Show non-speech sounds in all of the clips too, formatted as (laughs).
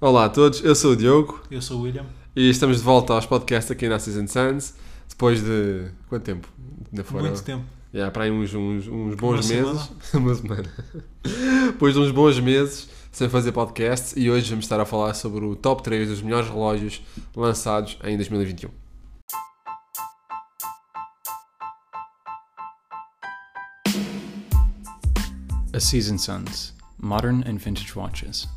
Olá a todos, eu sou o Diogo Eu sou o William. e estamos de volta aos podcasts aqui na Season Suns depois de quanto tempo? Ainda foram- Muito tempo. Yeah, para aí uns, uns, uns bons Uma meses. (laughs) Uma semana. Depois de uns bons meses sem fazer podcasts e hoje vamos estar a falar sobre o top 3 dos melhores relógios lançados em 2021. A Season Suns Modern and Vintage Watches.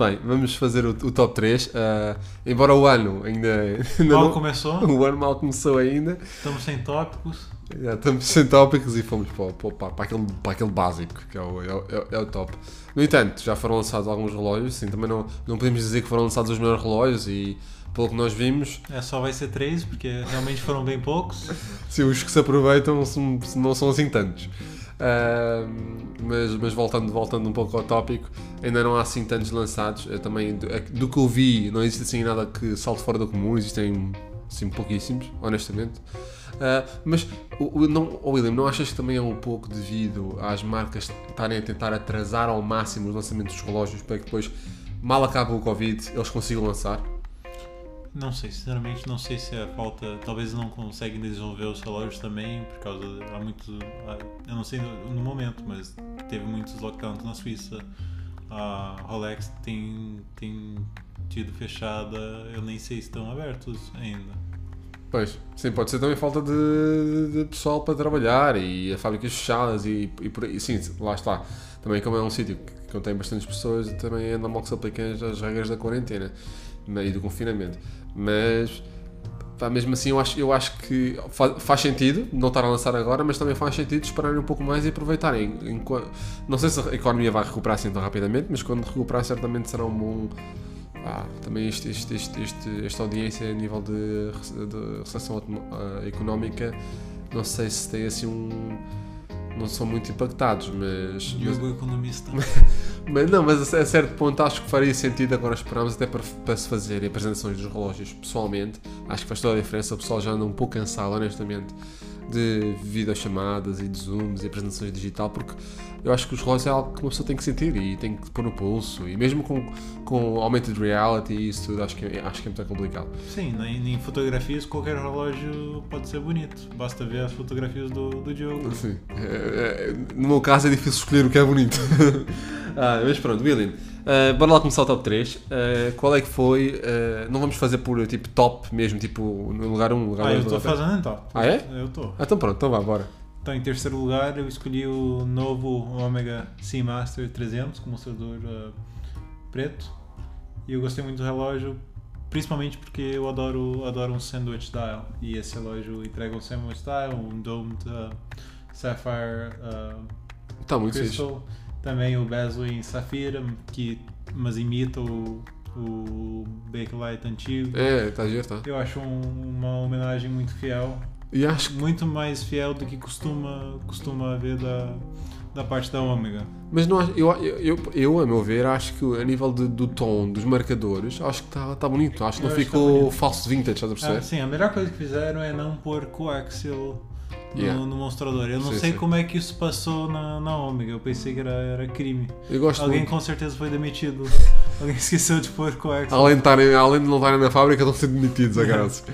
Bem, vamos fazer o, o top 3. ah, embora o ano ainda, ainda Mal não- começou, (laughs) o ano mal começou ainda. estamos sem tópicos. Já estamos sem tópicos e fomos para, para, para, aquele, para aquele básico, que é o, é, o- é o top. No entanto, já foram lançados alguns relógios, sim, também não, não podemos dizer que foram lançados os melhores relógios e pelo que nós vimos, É, só vai ser três, porque realmente foram bem poucos. (laughs) se os que se aproveitam não são assim tantos. Ah, mas mas voltando, voltando um pouco ao tópico, ainda não há assim tantos lançados. Eu também, do, é do que eu vi, não existe assim nada que salte fora do comum, existem assim pouquíssimos, honestamente. Ah, mas, não, oh William, não achas que também é um pouco devido às marcas estarem a tentar atrasar ao máximo os lançamentos dos relógios para que depois, mal acaba o Covid, eles consigam lançar? Não sei, sinceramente, não sei se é falta. Talvez não conseguem desenvolver os relógios também, por causa. Há muito. Eu não sei no, no momento, mas teve muitos lockdowns na Suíça. A Rolex tem, tem tido fechada. Eu nem sei se estão abertos ainda. Pois, sim, pode ser também falta de, de pessoal para trabalhar e as fábricas fechadas e, e por aí. Sim, lá está. Também como é um sítio que contém bastantes pessoas, também é normal que se apliquem as, as regras da quarentena né, e do confinamento. Mas, pá, mesmo assim, eu acho, eu acho que fa- faz sentido não estar a lançar agora, mas também faz sentido esperarem um pouco mais e aproveitarem. Não sei se a economia vai recuperar assim tão rapidamente, mas quando recuperar, certamente será um bom. Ah, também este, este, este, este- esta audiência a nível de, de recessão ah, económica, não sei se tem assim um. Não são muito impactados, mas. mas Diogo economista. (laughs) mas não, mas a, certo ponto acho que faria sentido agora esperarmos até para, para se fazer apresentações dos relógios pessoalmente. Acho que faz toda a diferença. O pessoal já anda um pouco cansado, honestamente, de videochamadas e de zooms e apresentações digital, porque eu acho que os relógios é algo que uma pessoa tem que sentir e tem que pôr no pulso. E mesmo com, com augmented reality e isso tudo, acho que, é- acho que é muito complicado. Sim, em, em fotografias qualquer relógio pode ser bonito. Basta ver as fotografias do, do Diogo. Sim. É, é, no meu caso é difícil escolher o que é bonito. (laughs) Ah, mas pronto, William, ah, bora lá começar o top 3. Ah, qual é que foi? ah, não vamos fazer por tipo top mesmo, tipo no lugar 1, lugar Ah, eu 2. estou fazendo então. Ah, é? Eu estou. Ah, então pronto, então vá, bora. Então, em terceiro lugar, eu escolhi o novo Omega Seamaster 300 com mostrador uh, preto. E eu gostei muito do relógio, principalmente porque eu adoro, adoro um sandwich dial. E esse relógio entrega um sandwich dial, um domed uh, sapphire uh, Está muito fixe. Também o bezel em safira, que, mas imita o, o Bakelite antigo. É, está a ver, está. Eu acho um- uma homenagem muito fiel E acho que. muito mais fiel do que costuma, costuma haver da, da parte da Ômega. Mas não, eu, eu, eu, eu, a meu ver, acho que a nível de- do tom dos marcadores, acho que está tá bonito. Acho que Eu não acho que tá ficou falso vintage, estás a perceber? Ah, sim, a melhor coisa que fizeram é não pôr coaxial no, Yeah. no mostrador. Eu não Sim, sei sim. como é que isso passou na, na Ômega. Eu pensei que era, era crime. Alguém muito. com certeza foi demitido. (laughs) Alguém esqueceu de pôr coaxial. Além de, além de não estarem na fábrica, estão sendo demitidos a caras.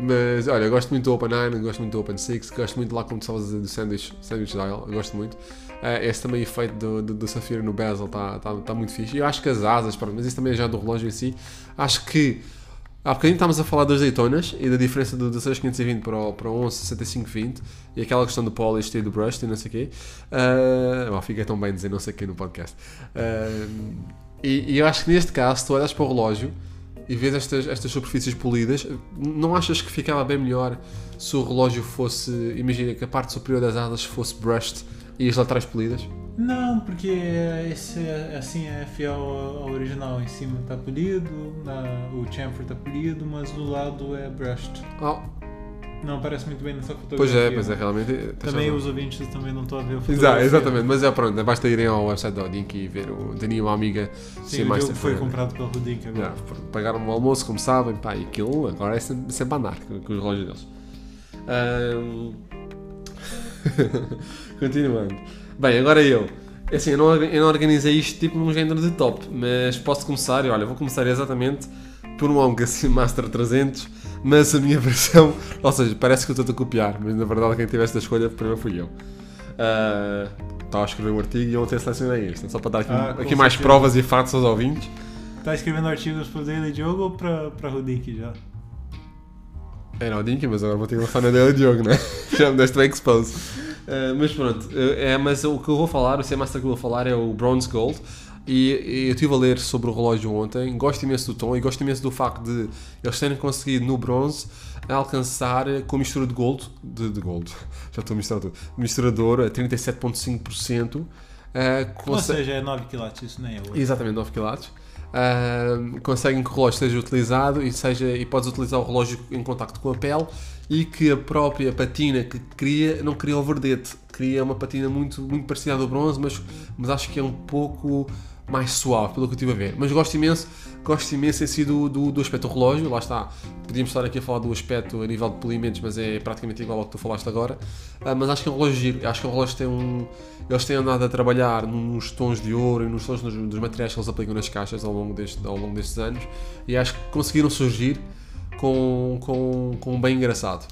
mas olha, eu gosto muito do Open 9, gosto muito do Open 6, gosto muito lá como tu estavas a dizer do Sandwich, sandwich Dial, eu gosto muito. Ah, esse também efeito do, do, do Safira no bezel está tá, tá muito fixe. E eu acho que as asas, pronto, mas isso também é já do relógio em si. Acho que há bocadinho estávamos a falar das Daytonas e da diferença do 16520 para o, para o 116520 e aquela questão do polish e do brush e não sei o quê. Uh, oh, fica tão bem dizer não sei o quê no podcast. Ah, e, e eu acho que neste caso, se tu olhas para o relógio e vês estas, estas superfícies polidas, não achas que ficava bem melhor se o relógio fosse, imagina que a parte superior das asas fosse brushed e as laterais polidas? Não, porque esse é- assim é fiel ao original. Em cima tá polido, na, o chamfer tá polido, mas do lado é brushed. Ah, Não aparece muito bem nessa fotografia. pois é, pois é, realmente. Também razão. os ouvintes também não estão a ver a Exa- fotografia. exatamente, mas é pronto, basta irem ao website da Odink e ver o Daniel, uma amiga Sim, o mais jogo foi comprado pela Rudink agora. Yeah, pagaram um almoço, como sabem, pá, e aquilo agora é sempre, sempre andar com, com os relógios deles. Ahm, (laughs) Continuando. Bem, agora eu. É Assim, eu não, eu não organizei isto tipo num género de top, mas posso começar, e olha, vou começar exatamente por um Omega (laughs) Master 300, mas a minha (laughs) versão, ou seja, parece que eu estou a copiar, mas na verdade quem tivesse a escolha primeiro fui eu. Ah, Estava a escrever um artigo e ontem selecionei este, só para dar aqui, Ah, aqui mais provas e fatos aos ouvintes. Tá escrevendo artigos pro Daily Diogo ou pra, pra Rudik já? Era o Dinky, mas agora vou ter que lançar na dele de jogo, né? (laughs) Já me deste bem expose. Uh, mas pronto, uh, é, mas o que eu vou falar, o Master que eu vou falar é o Bronze Gold. E, e eu estive a ler sobre o relógio ontem, gosto imenso do tom e gosto imenso do facto de eles terem conseguido no bronze alcançar com mistura de gold, de, de gold, (laughs) já estou a misturar tudo, misturador a 37,5%. Uh, Ou conse- seja, é 9 quilates, isso nem é ouro. Exatamente, 9 quilates. Ahm, conseguem que o relógio seja utilizado e, seja, e podes utilizar o relógio em contacto com a pele e que a própria patina que cria não cria o verdete, cria uma patina muito, muito parecida do bronze, mas, mas acho que é um pouco mais suave, pelo que eu estive a ver. Mas gosto imenso, gosto imenso em si do, do, do aspecto relógio, lá está. Podíamos estar aqui a falar do aspecto a nível de polimentos, mas é praticamente igual ao que tu falaste agora. Ah, mas acho que é um relógio giro, acho que é um relógio que tem um. Eles têm andado a trabalhar nos tons de ouro e nos tons dos, dos materiais que eles aplicam nas caixas ao longo, deste, ao longo destes anos e acho que conseguiram surgir com, com, com um bem engraçado.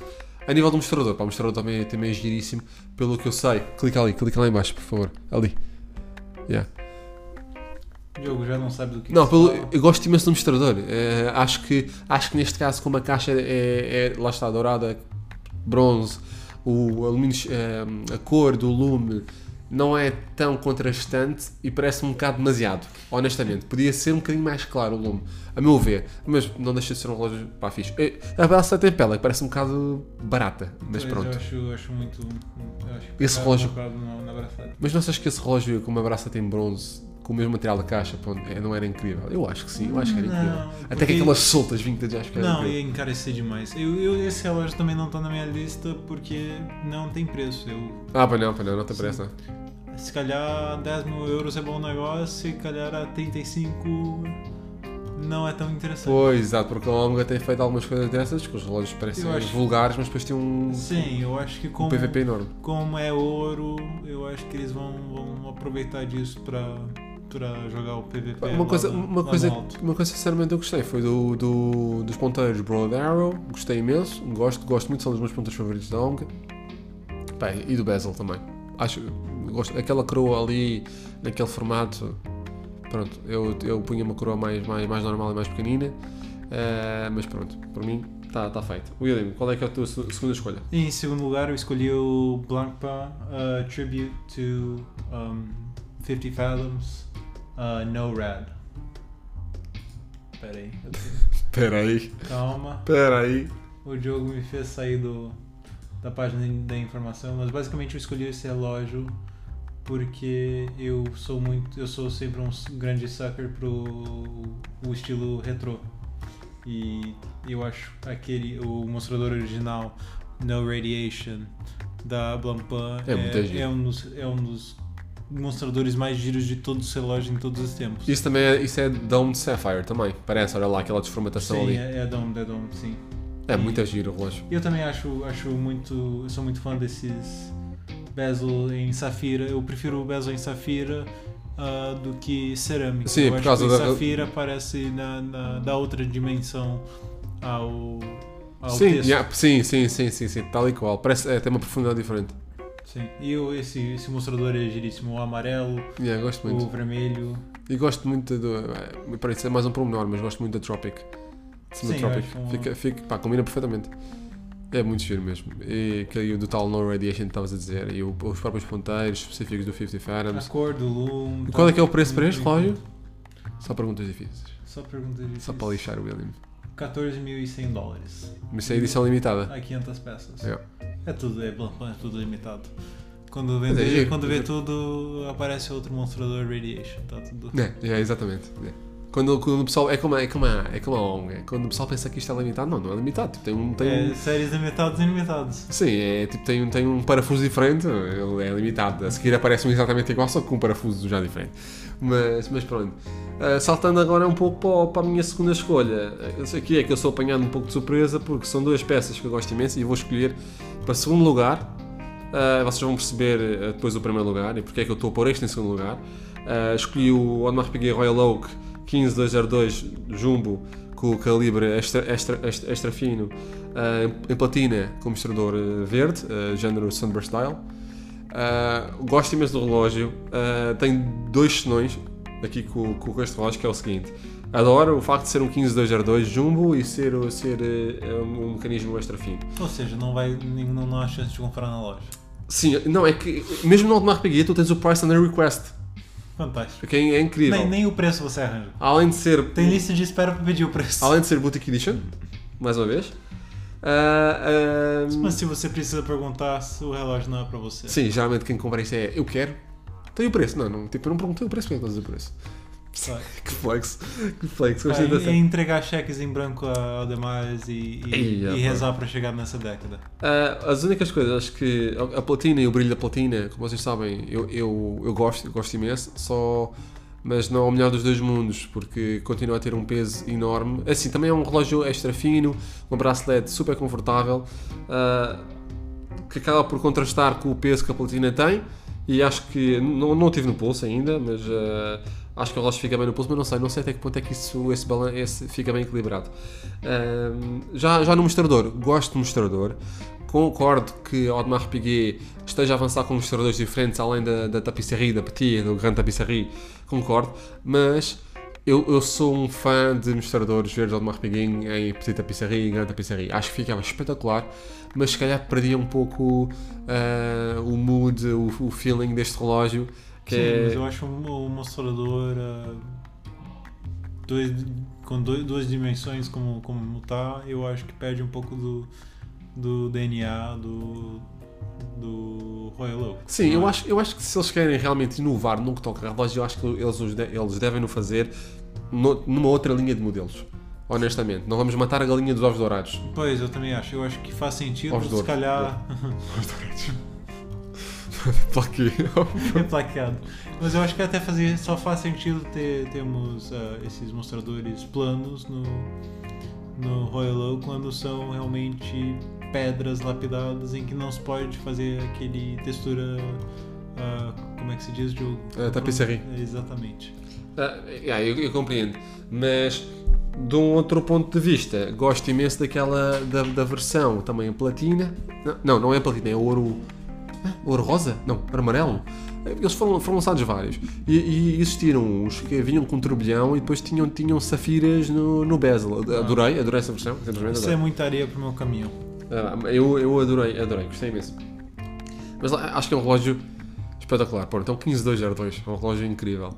A nível do mostrador, pá, o mostrador também, também é giríssimo, pelo que eu sei. Clica ali, clica lá em baixo, por favor. Ali. Yeah. O Diogo já não sabe do que Não, que pelo, eu gosto imenso do mostrador. Eh, acho, que, acho que neste caso, como a caixa é, é- lá está, dourada, bronze, o alumínio, eh, a cor do lume não é tão contrastante e parece um bocado demasiado, honestamente. Podia ser um bocadinho mais claro o lume, a meu ver, mas não deixa de ser um relógio pá, fixe. Eh, A braça tem pele, parece um bocado barata, mas Pois, pronto. Eu acho, acho muito. Eu acho que Esse relógio- braçada. Mas não achas que esse relógio com uma braça tem bronze, com o mesmo material da caixa, pô, é- não era incrível? Eu acho que sim, eu acho que era incrível. Não, Até que aquelas soltas vintage, acho que era Não, incrível. ia encarecer demais. Eu, eu- esse relógio também não tá na minha lista porque não tem preço. Eu, Ah, pá não, não, não te pressa. se calhar 10 mil euros é bom negócio, se calhar a 35 não é tão interessante. Pois, exato, porque a Omega tem feito algumas coisas dessas, que os relógios parecem acho- vulgares, mas depois tem um, Sim, eu acho que um como, PVP enorme. como é ouro, eu acho que eles vão, vão aproveitar disso pra, pra jogar o PVP. Uma coisa, no- uma, coisa, uma coisa sinceramente eu gostei foi do, do- dos ponteiros Broad Arrow, gostei imenso, gosto, gosto muito, são dos meus ponteiros favoritos da Omega. Bem, e do Bezel também. Acho, gosto, aquela coroa ali, naquele formato, pronto, eu, eu punha uma coroa mais, mais, mais normal e mais pequenina, eh, mas pronto, por mim está tá feito. William, qual é que é a tua se- segunda escolha? Em segundo lugar, eu escolhi o Blancpain uh, Tribute to um, 50 Fathoms uh, No Rad. Pera aí, (laughs) Espera aí, calma. espera aí. O jogo me fez sair do, da página da informação, mas basicamente eu escolhi esse relógio porque eu sou muito, eu sou sempre um grande sucker pro o estilo retrô. E eu acho aquele o mostrador original No Radiation da Blancpain É giro. é, um dos, é um dos mostradores mais giros de todos os relógios em todos os tempos. Isso também é, isso é Dome de Sapphire também, parece, olha lá aquela desformatação Sim, ali. é, é Dome, é sim. É, E- muito giro o relógio. Eu também acho, acho muito. Eu sou muito fã desses bezel em safira. Eu prefiro o bezel em safira ah, do que cerâmica. Sim, eu por acho causa que da- safira parece na, na, dá outra dimensão ao, ao Sim, yeah, sim, sim, sim, sim, sim, tal e qual. Parece, é, tem uma profundidade diferente. Sim. E eu, esse, esse mostrador é giríssimo. O amarelo, Yeah, gosto muito. o vermelho. E gosto muito do. É, parece ser mais um pormenor, mas gosto muito da Tropic. De cima Sim, Tropic. eu acho um- Fica, fica, pá, combina perfeitamente. É muito giro mesmo. E aquele do tal No Radiation que estavas a dizer. E o- os próprios ponteiros específicos do 50 A Fathoms. cor do lume. E qual é que é o preço para este relógio? Só perguntas difíceis. Só pergunta difícil. Só para lixar o William. 14.100 dólares. Mas isso é edição limitada. a 500 peças. É. É tudo, é, é tudo limitado. Quando, Mas é quando vê tudo, aparece outro monstrador Radiation. Tá tudo. É, é exatamente. É. Quando, quando o pessoal. É como, é, como a, é como a ONG. é Quando o pessoal pensa que isto é limitado, não, não é limitado. Tipo, tem um. Tem um É, séries limitadas e ilimitadas. Sim, é tipo, tem, um- tem um parafuso diferente, ele é limitado. A seguir aparece um exatamente igual, só com um parafuso já diferente. Mas, mas pronto. Ah, saltando agora um pouco para, para a minha segunda escolha. Aqui é que eu sou apanhado um pouco de surpresa, porque são duas peças que eu gosto imenso e vou escolher para segundo lugar. Ah, vocês vão perceber ah, depois o primeiro lugar e porque é que eu estou a pôr este em segundo lugar. Ah, escolhi o Piguet Royal Oak 15202 Jumbo com o calibre extra, extra, extra, extra fino ah, em platina com mostrador verde, ah, género Sunburst Style. Ah, gosto imenso do relógio. Ah, tem dois senões aqui com, com este relógio que é o seguinte. Adoro o facto de ser um 15202 Jumbo e ser, ser ah, um mecanismo extra fino. Ou seja, não, vai, não, não há chance de comprar na loja. Sim, não, é que mesmo no Audemars Piguet tu tens o Price Under Request, Fantástico. que é, é incrível. Nem, nem o preço você arranja. Além de ser Tem lista de espera para pedir o preço. além de ser Boutique Edition, mais uma vez. ah, ah, Mas se você precisa perguntar se o relógio não é para você. sim, geralmente quem compra isto é eu quero. Tem o preço? Não, não, tipo, eu não perguntei o preço, porque é que eu o preço? Que flex, que flex, É, gostei da é entregar cheques em branco a Aldemars e, e, Ei, e rezar para chegar nessa década. Ah, as únicas coisas, acho que a, a platina e o brilho da platina, como vocês sabem, eu, eu, eu gosto, eu gosto imenso, só. Mas não é o melhor dos dois mundos, porque continua a ter um peso enorme. Assim, também é um relógio extra fino, um bracelete super confortável, ah, que acaba por contrastar com o peso que a platina tem. E acho que, não, não tive no pulso ainda, mas ah, acho que o relógio fica bem no pulso, mas não sei, não sei até que ponto é que isso, esse, balan- esse fica bem equilibrado. Ahm, já, já no mostrador, gosto do mostrador. Concordo que Audemars Piguet esteja a avançar com mostradores diferentes, além da, da tapisserie, da Petit, do Grande Tapisserie, concordo, mas eu, eu sou um fã de mostradores verdes Audemars Piguet em Petit Tapisserie e Grande Tapisserie. Acho que ficava espetacular, mas se calhar perdia um pouco ah, o mood, o, o feeling deste relógio, que Sim, é... mas eu acho mostrador ah, dois, com dois, duas dimensões como, como tá, eu acho que perde um pouco do, do DNA do, do Royal Oak. Sim, eu é? acho, eu acho que se eles querem realmente inovar no que toca a relógio, eu acho que eles, eles devem no fazer no- numa outra linha de modelos. Honestamente, não vamos matar a galinha dos ovos dourados. Pois, eu também acho. Eu acho que faz sentido, Ovos se calhar, (laughs) Para (laughs) quê? é plaqueado. Mas eu acho que até fazer, só faz sentido ter termos ah, esses mostradores planos no, no Royal Oak quando são realmente pedras lapidadas em que não se pode fazer aquele textura. ah, como é que se diz, Diogo? Ah, tapisserie. Exatamente. Ah, yeah, eu, eu compreendo, mas de um outro ponto de vista, gosto imenso daquela da, da versão também em platina. Não, não é platina, é ouro. Ah, Ouro rosa? Não, amarelo. Eles foram, foram lançados vários. E, e existiram uns que vinham com turbilhão e depois tinham, tinham safiras no, no bezel. Adorei, adorei essa versão. simplesmente Isso é muita areia pro meu caminhão. Ah, eu, eu adorei, adorei, gostei imenso. Mas acho que é um relógio espetacular. Pô, então 15202, é um relógio incrível.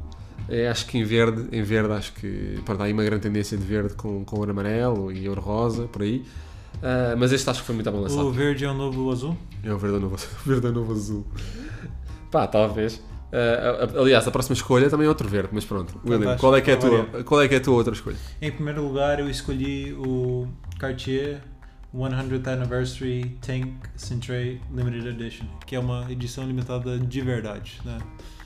É, acho que em verde, em verde acho que pronto, há aí uma grande tendência de verde com, com ouro amarelo e ouro rosa, por aí. Ah, mas este acho que foi muito bem O verde é o novo azul? É o verde é novo, (laughs) o verde é novo azul. Pá, talvez. A- aliás, a próxima escolha também é outro verde, mas pronto. William, qual é, que é a tua, qual é que é a tua outra escolha? Em primeiro lugar, eu escolhi o Cartier 100th Anniversary Tank Century Limited Edition, que é uma edição limitada de verdade, né?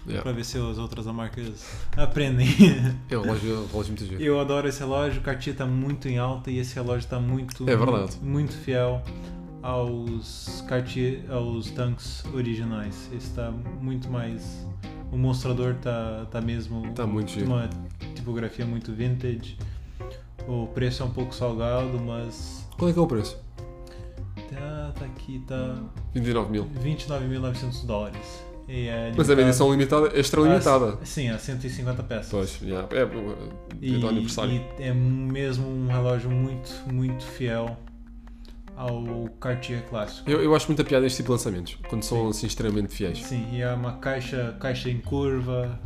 Yeah. Pra ver se as outras marcas aprendem. (laughs) Um relógio, relógio muito giro. eu adoro esse relógio, o Cartier tá muito em alta e esse relógio tá muito, É verdade. muito, muito fiel aos Cartier, aos tanks originais. Esse tá muito mais o mostrador tá, tá mesmo Tá muito giro. uma tipografia muito vintage. O preço é um pouco salgado, mas Qual é que é o preço? tá, tá aqui, tá 29 mil. 29.900 dólares. E é Mas é limitado edição limitada, extra limitada. a- Sim, a 150 peças. Pois, yeah. é, é, E, é do aniversário. e é mesmo um relógio muito, muito fiel ao Cartier clássico. Eu, eu acho muita piada este tipo de lançamentos, quando são assim extremamente fiéis. Sim, e é uma caixa, caixa em curva.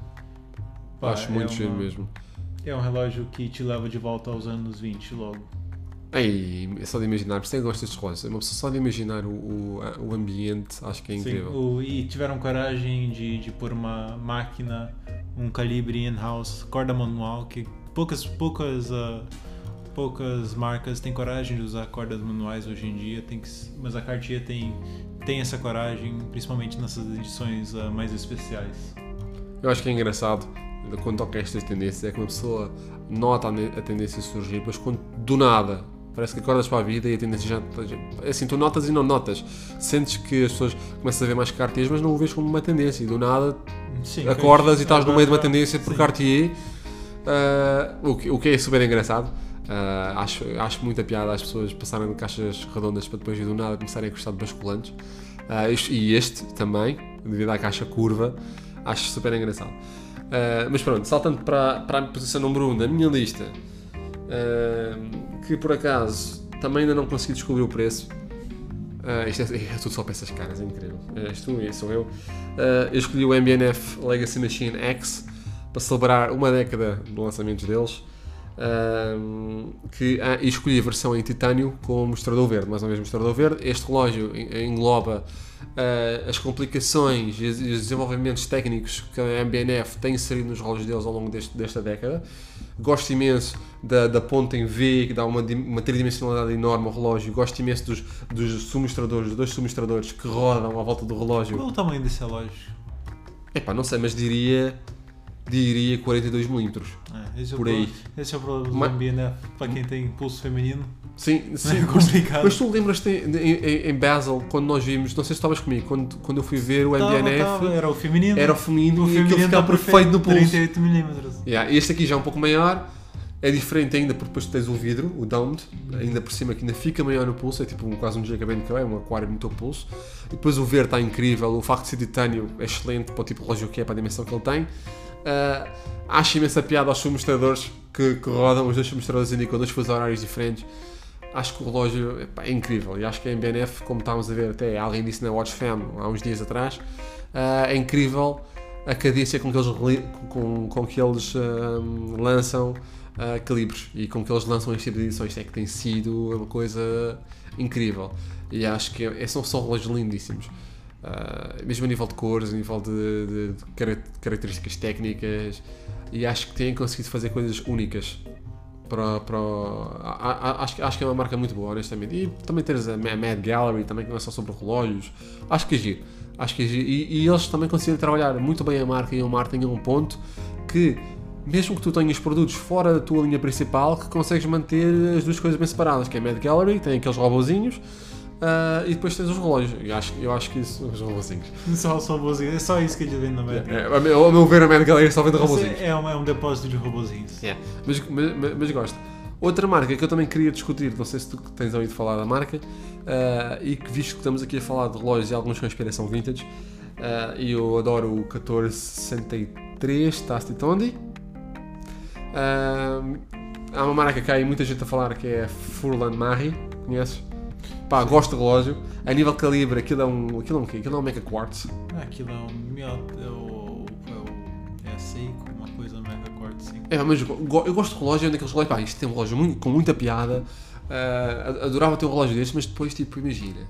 Pá, acho muito é mesmo. É um relógio que te leva de volta aos anos 20 logo. Ei, é só de imaginar, por isso é que gosto destes relógios. Uma pessoa só de imaginar o, o, o ambiente, acho que é Sim, incrível. o- e tiveram coragem de, de pôr uma máquina, um calibre in-house, corda manual, que poucas, poucas, ah, poucas marcas têm coragem de usar cordas manuais hoje em dia, tem que, mas a Cartier tem, tem essa coragem, principalmente nessas edições ah, mais especiais. Eu acho que é engraçado quando toca estas tendências é que uma pessoa nota a tendência surgir, mas quando do nada parece que acordas para a vida e a tendência já. é Assim, tu notas e não notas. Sentes que as pessoas começam a ver mais Cartiers, mas não o vês como uma tendência. E do nada Sim, acordas e estás no meio de uma tendência por sim. Cartier, ah, o, que, o que é super engraçado. Ah, acho, acho muita piada as pessoas passarem de caixas redondas para depois do nada começarem a gostar de basculantes. Este- e este também, devido à caixa curva, acho super engraçado. Ah, mas pronto, saltando para, para a posição número 1 um da minha lista, que por acaso também ainda não consegui descobrir o preço. Ah, isto é, (laughs) é tudo só peças caras, é incrível. És tu e sou eu. Ah, eu escolhi o MBNF Legacy Machine X para celebrar uma década do lançamento deles. Que, ah, e escolhi a versão em titânio com mostrador verde, mais uma vez mostrador verde. Este relógio en- engloba ah, as complicações e os, os desenvolvimentos técnicos que a MBNF tem inserido nos relógios deles ao longo deste- desta década. Gosto imenso da, da ponta em V, que dá uma, uma tridimensionalidade enorme ao relógio. Gosto imenso dos, dos submostradores, dos dois submostradores que rodam à volta do relógio. Qual é o tamanho desse relógio? Epá, não sei, mas diria, diria 42 milímetros. É, esse, é Por pro- aí. esse é o problema Ma- do MBNF para quem tem pulso feminino. Sim, (laughs) sim. é mas, complicado. mas tu lembras-te em, em, Basel, quando nós vimos, não sei se estavas comigo, quando, quando eu fui ver o Tava, MBNF, tava, era o feminino. era o feminino o e aquilo ficava tá perfeito no pulso. 38mm. Yeah, este aqui já é um pouco maior, é diferente ainda porque depois tens o vidro, o domed, ainda por cima que ainda fica maior no pulso, é tipo um, quase um GKBNK, é um aquário muito ao pulso. E depois o verde está incrível, o facto de ser titânio é excelente para o tipo de relógio que é, para a dimensão que ele tem. Ah, acho imensa piada aos submostradores que, que rodam, os dois submostradores indicam dois fusos horários diferentes. Acho que o relógio epá, é incrível e acho que a MBNF, como estávamos a ver até alguém disse na Watch Fam há uns dias atrás, ah, é incrível a cadência com que eles, com, com que eles ahm, lançam ah, calibres e com que eles lançam este tipo de edições. É que tem sido uma coisa incrível e acho que é- são só relógios lindíssimos. Ah, mesmo a nível de cores, a nível de, de- de cara- características técnicas e acho que têm conseguido fazer coisas únicas para, para a- a- acho, acho que é uma marca muito boa, honestamente. E também teres a Ma- Mad Gallery, também que não é só sobre relógios. Acho que é giro. Acho que é giro. E, e eles também conseguem trabalhar muito bem a marca e a marketing a um ponto que, mesmo que tu tenhas produtos fora da tua linha principal, que consegues manter as duas coisas bem separadas, que é a Mad Gallery, tem aqueles robozinhos, ah, e depois tens os relógios. Eu acho, eu acho que isso, os robozinhos. Só, só robôzinhos. É só isso que ele vende na média. É, meu- ao meu ver, a Mad Gallery só vende robozinhos. É, um, é um depósito de robozinhos. Yeah. Mas, mas, mas- mas gosto. Outra marca que eu também queria discutir, não sei se tu tens ouvido falar da marca, ah, e que visto que estamos aqui a falar de relógios e alguns com inspiração vintage, ah, e eu adoro o 1463 Tasti Tondi. Ah, há uma marca que há aí muita gente a falar que é Furlan Marri, conheces? Pá, gosto do relógio. A nível de calibre, aquilo é um. Aquilo é um quê? Aquilo é um Mecha Quartz. Ah, Aquilo é um é o. É, o, é a Seiko, uma coisa mega corte, sim. É, mas eu go- eu gosto de relógio, é daqueles relógios, pá, isto tem um relógio muito- com muita piada, ah, adorava ter um relógio destes, mas depois, tipo, imagina,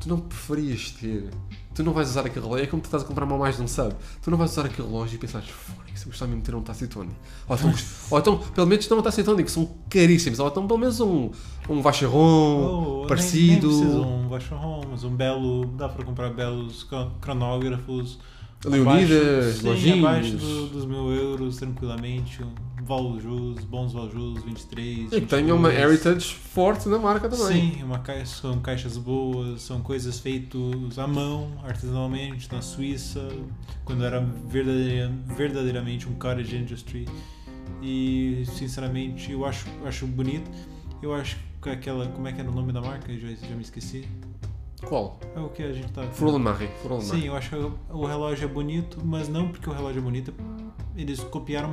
tu não preferias ter, tu não vais usar aquele relógio, é como tu estás a comprar uma mais de um sub, tu não vais usar aquele relógio e pensas, fora, se eu gostar mesmo de ter um Tacitoni, ou então, ou então, pelo menos não um Tacitoni, que são caríssimos, ou então pelo menos um, um Vacheron, Oh, parecido, Nem, nem um Vacheron, mas um belo. Dá para comprar belos cro- cronógrafos. Leonidas, sim, lojinhos. abaixo do- dos mil euros, tranquilamente. Um Valjus, bons Valjus, 23. e tenha uma 22. heritage forte na marca também. Sim, uma caixa, são caixas boas, são coisas feitas à mão, artesanalmente, na Suíça, quando era verdadeira- verdadeiramente um cottage industry. E sinceramente eu acho, acho bonito. Eu acho que aquela. Como é que era o nome da marca? Já, já me esqueci. Qual? É o que a gente tá. Marri. Sim, eu acho que o relógio é bonito, mas não porque o relógio é bonito, eles copiaram.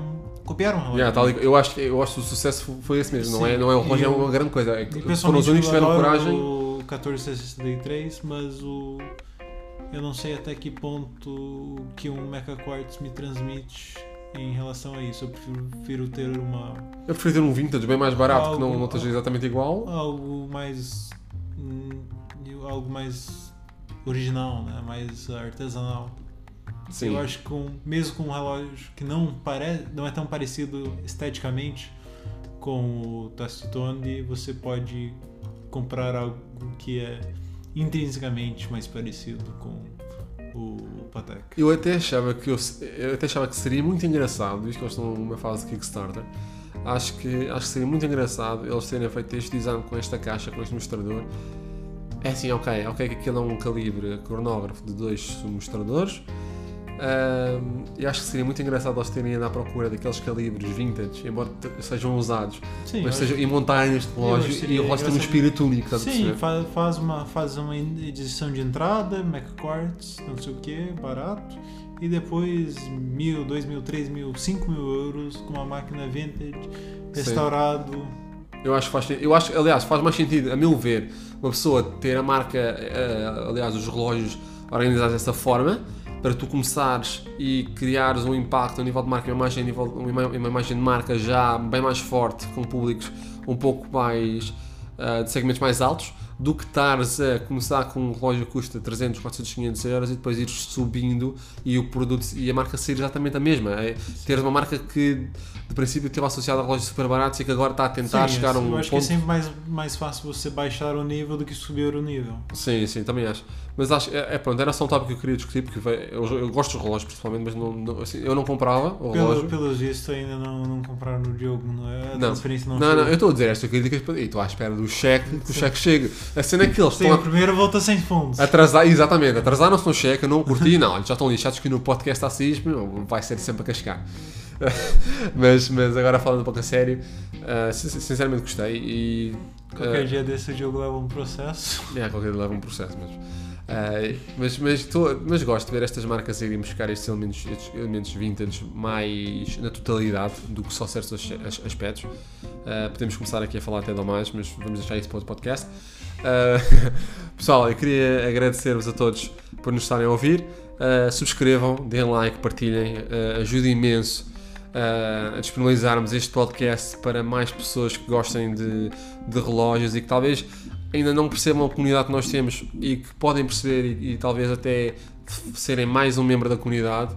Copiaram o relógio. Yeah, ali- eu, acho que, eu acho que o sucesso fo- foi esse mesmo, não é, não é o e é uma grande coisa. É foram os únicos que tiveram coragem. O 1463, mas o. Eu não sei até que ponto que um Mecha Quartz me transmite em relação a isso. Eu prefiro, prefiro ter uma. Eu prefiro ter um vintage bem mais barato, que não, Algo- não esteja exatamente igual. algo mais. algo mais original, né? Mais artesanal. Sim. Eu acho que com, mesmo com um relógio que não, pare, não é tão parecido esteticamente com o Tastotone, você pode comprar algo que é intrinsecamente mais parecido com o Patek. Eu até achava que eu, eu até achava que seria muito engraçado, visto que eles estão numa fase de Kickstarter. Acho que, acho que seria muito engraçado eles terem feito este design com esta caixa, com este mostrador. É assim, ok, ok que aquilo é um calibre cronógrafo de dois mostradores. Ahm, e acho que seria muito engraçado eles terem ido à procura daqueles calibres vintage, embora sejam usados, Sim, mas sejam, e montarem este relógio e o relógio tem um espírito único, Sim, faz uma, faz uma edição de entrada, Mac Quartz, não sei o que, barato. E depois mil, dois mil, três mil, cinco mil euros com uma máquina vintage, restaurado. Eu acho que faz Eu acho, aliás, faz mais sentido, a meu ver, uma pessoa ter a marca, eh, aliás, os relógios organizados dessa forma, para tu começares e criares um impacto a nível de marca, uma imagem, nível, uma ima- uma imagem de marca já bem mais forte, com públicos um pouco mais eh, de segmentos mais altos, do que estares a começar com um relógio que custa 300, 400, 500 euros e depois ires subindo e o produto e a marca ser exatamente a mesma. É teres uma marca que de princípio esteve associada a relógios super baratos e que agora está a tentar Sim, chegar a um eu acho que é ponto. sempre mais, mais fácil você baixar o nível do que subir o nível. Sim, sim, também acho. Mas acho, é, é pronto, era só um tópico que eu queria discutir, porque eu, eu gosto dos relógios principalmente, mas não, não- assim, eu não comprava o Pelo, relógio. pelo visto ainda não, não compraram no Diogo, não é? Não. não Não, não, eu estou a dizer esta crítica e estou à espera do cheque, que o cheque chegue. A cena é que eles Sim, estão a primeira volta sem fundos. atrasar, exatamente, atrasaram-se no cheque, eu não curti, não, eles já estão lixados que no podcast assim, meu, vai ser sempre a cascar. (laughs) mas, mas agora falando um pouco a sério, sin- sinceramente gostei e. Qualquer ah, dia desse o Diogo leva um processo. É, qualquer dia leva um processo mesmo. Ah, mas, mas, tô- mas gosto de ver estas marcas irem buscar estes elementos, estes elementos vintage mais na totalidade do que só certos as- as- aspectos. Ah, podemos começar aqui a falar até de mais, mas vamos deixar isso para outro podcast. Ah, (laughs) pessoal, eu queria agradecer-vos a todos por nos estarem a ouvir. Subscrevam, deem like, partilhem, ah, ajuda imenso a disponibilizarmos este podcast para mais pessoas que gostem de, de relógios e que talvez ainda não percebam a comunidade que nós temos e que podem perceber e, e talvez até serem mais um membro da comunidade.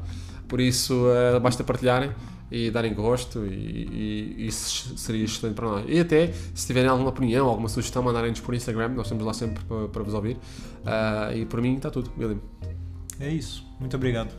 Por isso, ah, basta partilharem e darem gosto e, e isso seria excelente para nós. E até, se tiverem alguma opinião, alguma sugestão, mandarem-nos por Instagram, nós estamos lá sempre para, para vos ouvir. Ah, e por mim está tudo, William. É isso. Muito obrigado.